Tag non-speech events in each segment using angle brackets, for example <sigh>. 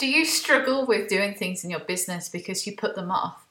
Do you struggle with doing things in your business because you put them off?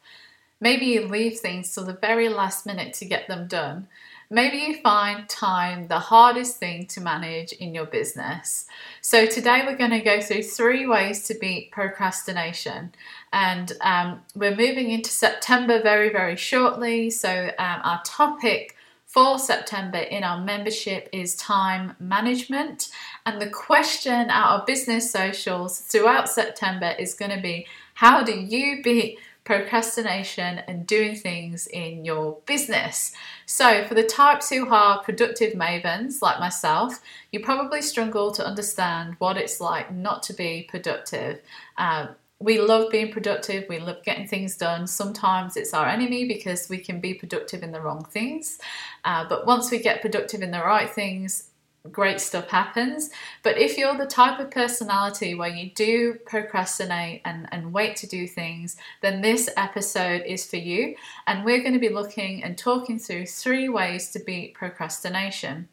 Maybe you leave things till the very last minute to get them done. Maybe you find time the hardest thing to manage in your business. So, today we're going to go through three ways to beat procrastination. And um, we're moving into September very, very shortly. So, um, our topic for September in our membership is time management. And the question at our business socials throughout September is going to be how do you beat procrastination and doing things in your business? So, for the types who are productive mavens like myself, you probably struggle to understand what it's like not to be productive. Um, we love being productive, we love getting things done. Sometimes it's our enemy because we can be productive in the wrong things. Uh, but once we get productive in the right things, great stuff happens. But if you're the type of personality where you do procrastinate and, and wait to do things, then this episode is for you. And we're going to be looking and talking through three ways to beat procrastination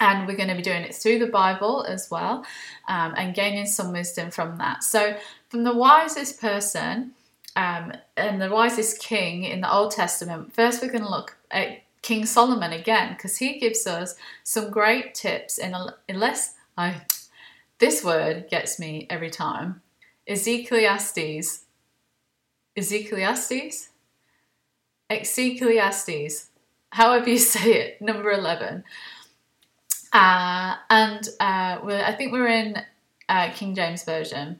and we're going to be doing it through the Bible as well um, and gaining some wisdom from that. So, from the wisest person um, and the wisest king in the Old Testament, first we're going to look at King Solomon again because he gives us some great tips in, unless I this word gets me every time. Ecclesiastes. Ecclesiastes? Ecclesiastes. However you say it, number 11. Uh, and uh, I think we're in uh, King James Version.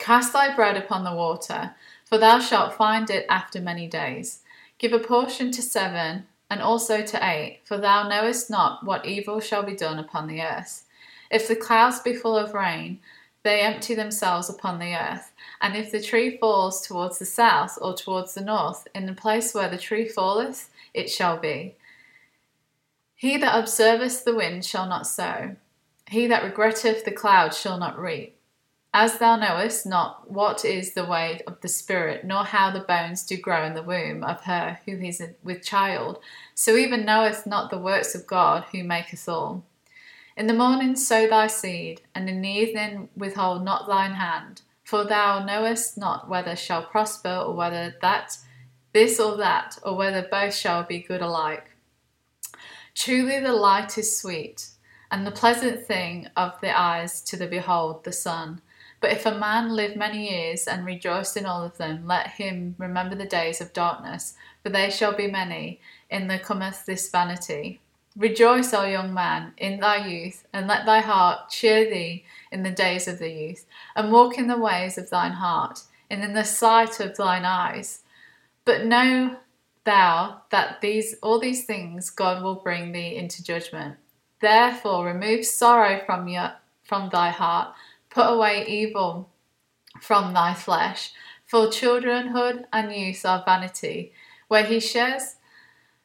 Cast thy bread upon the water, for thou shalt find it after many days. Give a portion to seven, and also to eight, for thou knowest not what evil shall be done upon the earth. If the clouds be full of rain, they empty themselves upon the earth. And if the tree falls towards the south or towards the north, in the place where the tree falleth, it shall be. He that observeth the wind shall not sow, he that regretteth the cloud shall not reap. As thou knowest not what is the way of the Spirit, nor how the bones do grow in the womb of her who is with child, so even knoweth not the works of God who maketh all. In the morning sow thy seed, and in the evening withhold not thine hand, for thou knowest not whether shall prosper, or whether that this or that, or whether both shall be good alike. Truly the light is sweet, and the pleasant thing of the eyes to the behold the sun. But if a man live many years and rejoice in all of them, let him remember the days of darkness, for they shall be many. In the cometh this vanity. Rejoice, O young man, in thy youth, and let thy heart cheer thee in the days of the youth, and walk in the ways of thine heart, and in the sight of thine eyes. But know thou that these all these things God will bring thee into judgment. Therefore remove sorrow from your from thy heart, put away evil from thy flesh, for childrenhood and youth are vanity. Where he shares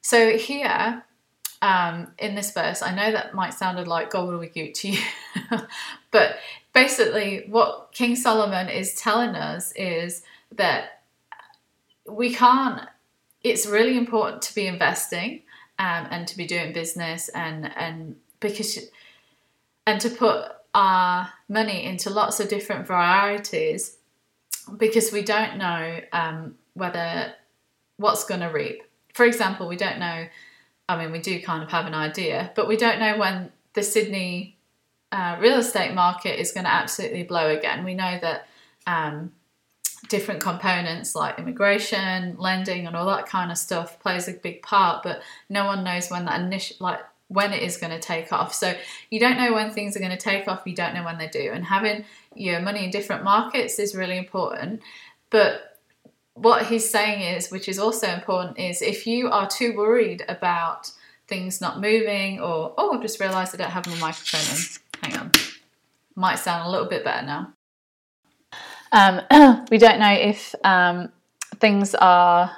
so here um, in this verse, I know that might sound like gobbledygook to you, <laughs> but basically, what King Solomon is telling us is that we can't it's really important to be investing um, and to be doing business and and because and to put our money into lots of different varieties because we don't know um, whether what's going to reap. For example, we don't know. I mean, we do kind of have an idea, but we don't know when the Sydney uh, real estate market is going to absolutely blow again. We know that um, different components like immigration, lending, and all that kind of stuff plays a big part. But no one knows when that initial like when it is going to take off. So you don't know when things are going to take off. You don't know when they do. And having your money in different markets is really important. But what he's saying is, which is also important, is if you are too worried about things not moving, or oh, I've just realised I don't have my microphone in. Hang on. Might sound a little bit better now. Um, <clears throat> we don't know if um, things are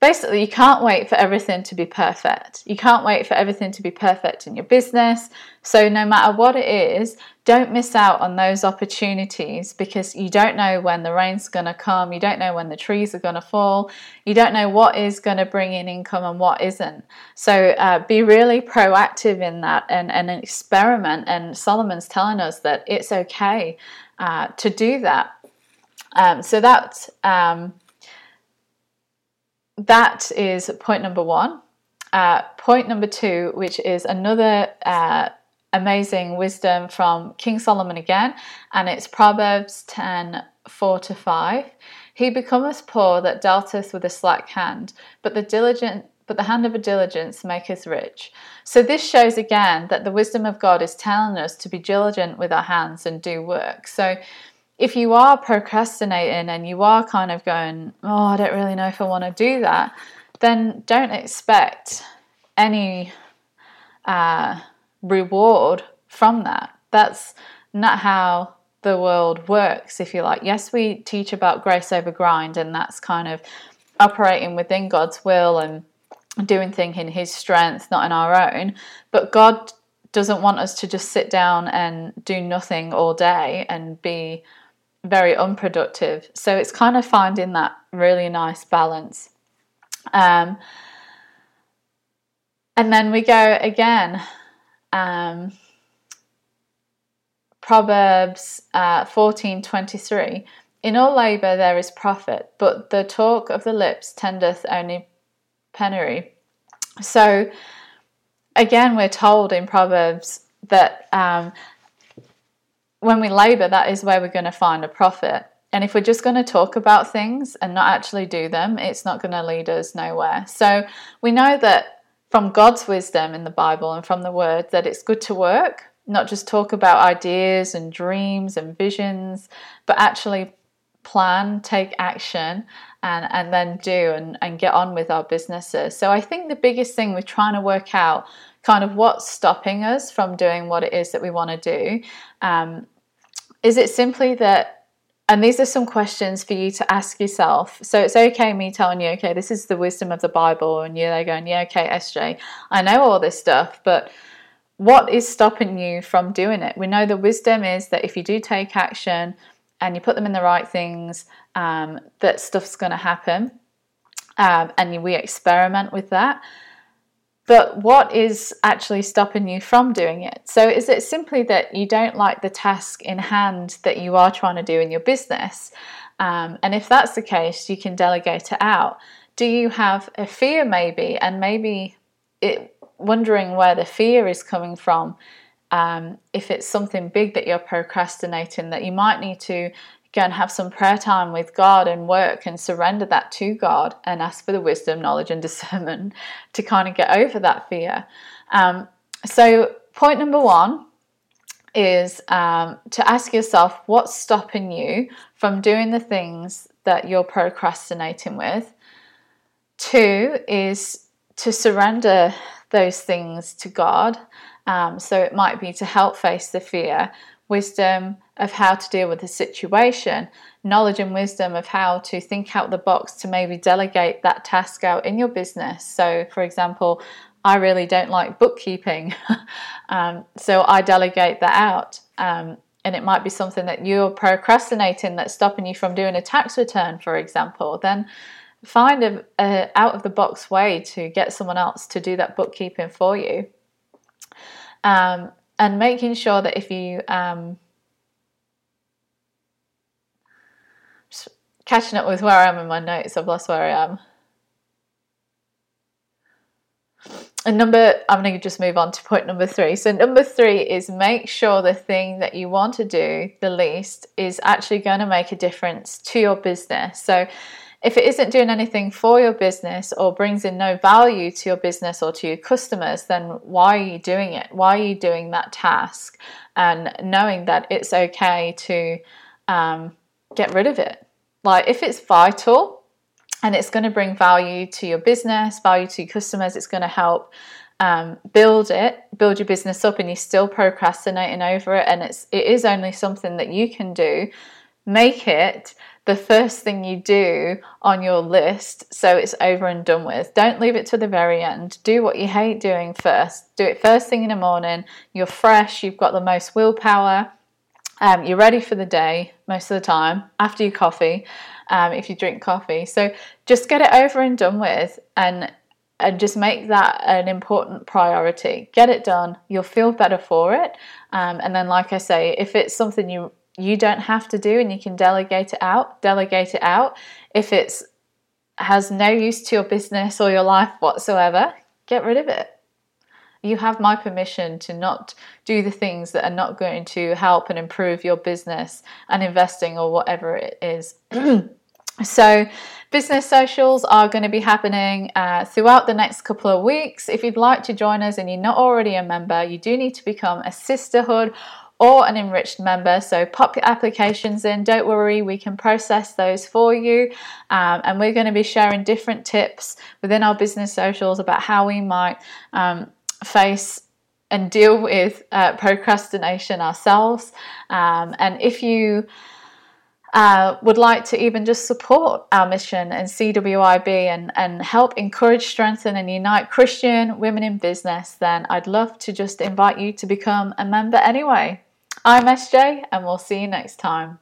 basically you can't wait for everything to be perfect. You can't wait for everything to be perfect in your business. So no matter what it is, don't miss out on those opportunities because you don't know when the rain's going to come, you don't know when the trees are going to fall, you don't know what is going to bring in income and what isn't. So uh, be really proactive in that and, and experiment. And Solomon's telling us that it's okay uh, to do that. Um, so that um, that is point number one. Uh, point number two, which is another uh, amazing wisdom from King Solomon again, and it's Proverbs 10 4 to 5. He becometh poor that dealteth with a slack hand, but the diligent but the hand of a diligence maketh rich. So this shows again that the wisdom of God is telling us to be diligent with our hands and do work. So if you are procrastinating and you are kind of going, oh, I don't really know if I want to do that, then don't expect any uh, reward from that. That's not how the world works, if you like. Yes, we teach about grace over grind, and that's kind of operating within God's will and doing things in His strength, not in our own. But God doesn't want us to just sit down and do nothing all day and be very unproductive. So it's kind of finding that really nice balance. Um, and then we go again. Um, Proverbs uh, 14 23. In all labour there is profit, but the talk of the lips tendeth only penury. So, again, we're told in Proverbs that um, when we labour, that is where we're going to find a profit. And if we're just going to talk about things and not actually do them, it's not going to lead us nowhere. So we know that from God's wisdom in the Bible and from the Word that it's good to work, not just talk about ideas and dreams and visions, but actually plan, take action, and, and then do and, and get on with our businesses. So I think the biggest thing we're trying to work out kind of what's stopping us from doing what it is that we want to do. Um, is it simply that and these are some questions for you to ask yourself. So it's okay me telling you, okay, this is the wisdom of the Bible, and you're there going, yeah, okay, SJ, I know all this stuff, but what is stopping you from doing it? We know the wisdom is that if you do take action and you put them in the right things, um, that stuff's going to happen, um, and we experiment with that but what is actually stopping you from doing it? So, is it simply that you don't like the task in hand that you are trying to do in your business? Um, and if that's the case, you can delegate it out. Do you have a fear, maybe, and maybe it, wondering where the fear is coming from? Um, if it's something big that you're procrastinating, that you might need to go and have some prayer time with God and work and surrender that to God and ask for the wisdom, knowledge, and <laughs> discernment to kind of get over that fear. Um, so, point number one is um, to ask yourself what's stopping you from doing the things that you're procrastinating with. Two is to surrender those things to God. Um, so, it might be to help face the fear, wisdom, of how to deal with the situation, knowledge and wisdom of how to think out the box to maybe delegate that task out in your business. So, for example, I really don't like bookkeeping, <laughs> um, so I delegate that out. Um, and it might be something that you're procrastinating that's stopping you from doing a tax return, for example. Then find a, a out of the box way to get someone else to do that bookkeeping for you. Um, and making sure that if you um, catching up with where I am in my notes. I've lost where I am. And number, I'm going to just move on to point number three. So, number three is make sure the thing that you want to do the least is actually going to make a difference to your business. So, if it isn't doing anything for your business or brings in no value to your business or to your customers, then why are you doing it? Why are you doing that task? And knowing that it's okay to um, get rid of it. Like if it's vital and it's going to bring value to your business, value to your customers, it's going to help um, build it, build your business up, and you're still procrastinating over it, and it's it is only something that you can do. make it the first thing you do on your list so it's over and done with. Don't leave it to the very end. Do what you hate doing first. Do it first thing in the morning. You're fresh, you've got the most willpower, um, you're ready for the day most of the time after your coffee, um, if you drink coffee. So just get it over and done with and and just make that an important priority. Get it done. You'll feel better for it. Um, and then, like I say, if it's something you you don't have to do and you can delegate it out, delegate it out. If it's has no use to your business or your life whatsoever, get rid of it. You have my permission to not do the things that are not going to help and improve your business and investing or whatever it is. <clears throat> so, business socials are going to be happening uh, throughout the next couple of weeks. If you'd like to join us and you're not already a member, you do need to become a sisterhood or an enriched member. So pop your applications in. Don't worry, we can process those for you. Um, and we're going to be sharing different tips within our business socials about how we might um, face and deal with uh, procrastination ourselves. Um, and if you uh, would like to even just support our mission and CWIB and, and help encourage, strengthen, and unite Christian women in business, then I'd love to just invite you to become a member anyway. I'm SJ, and we'll see you next time.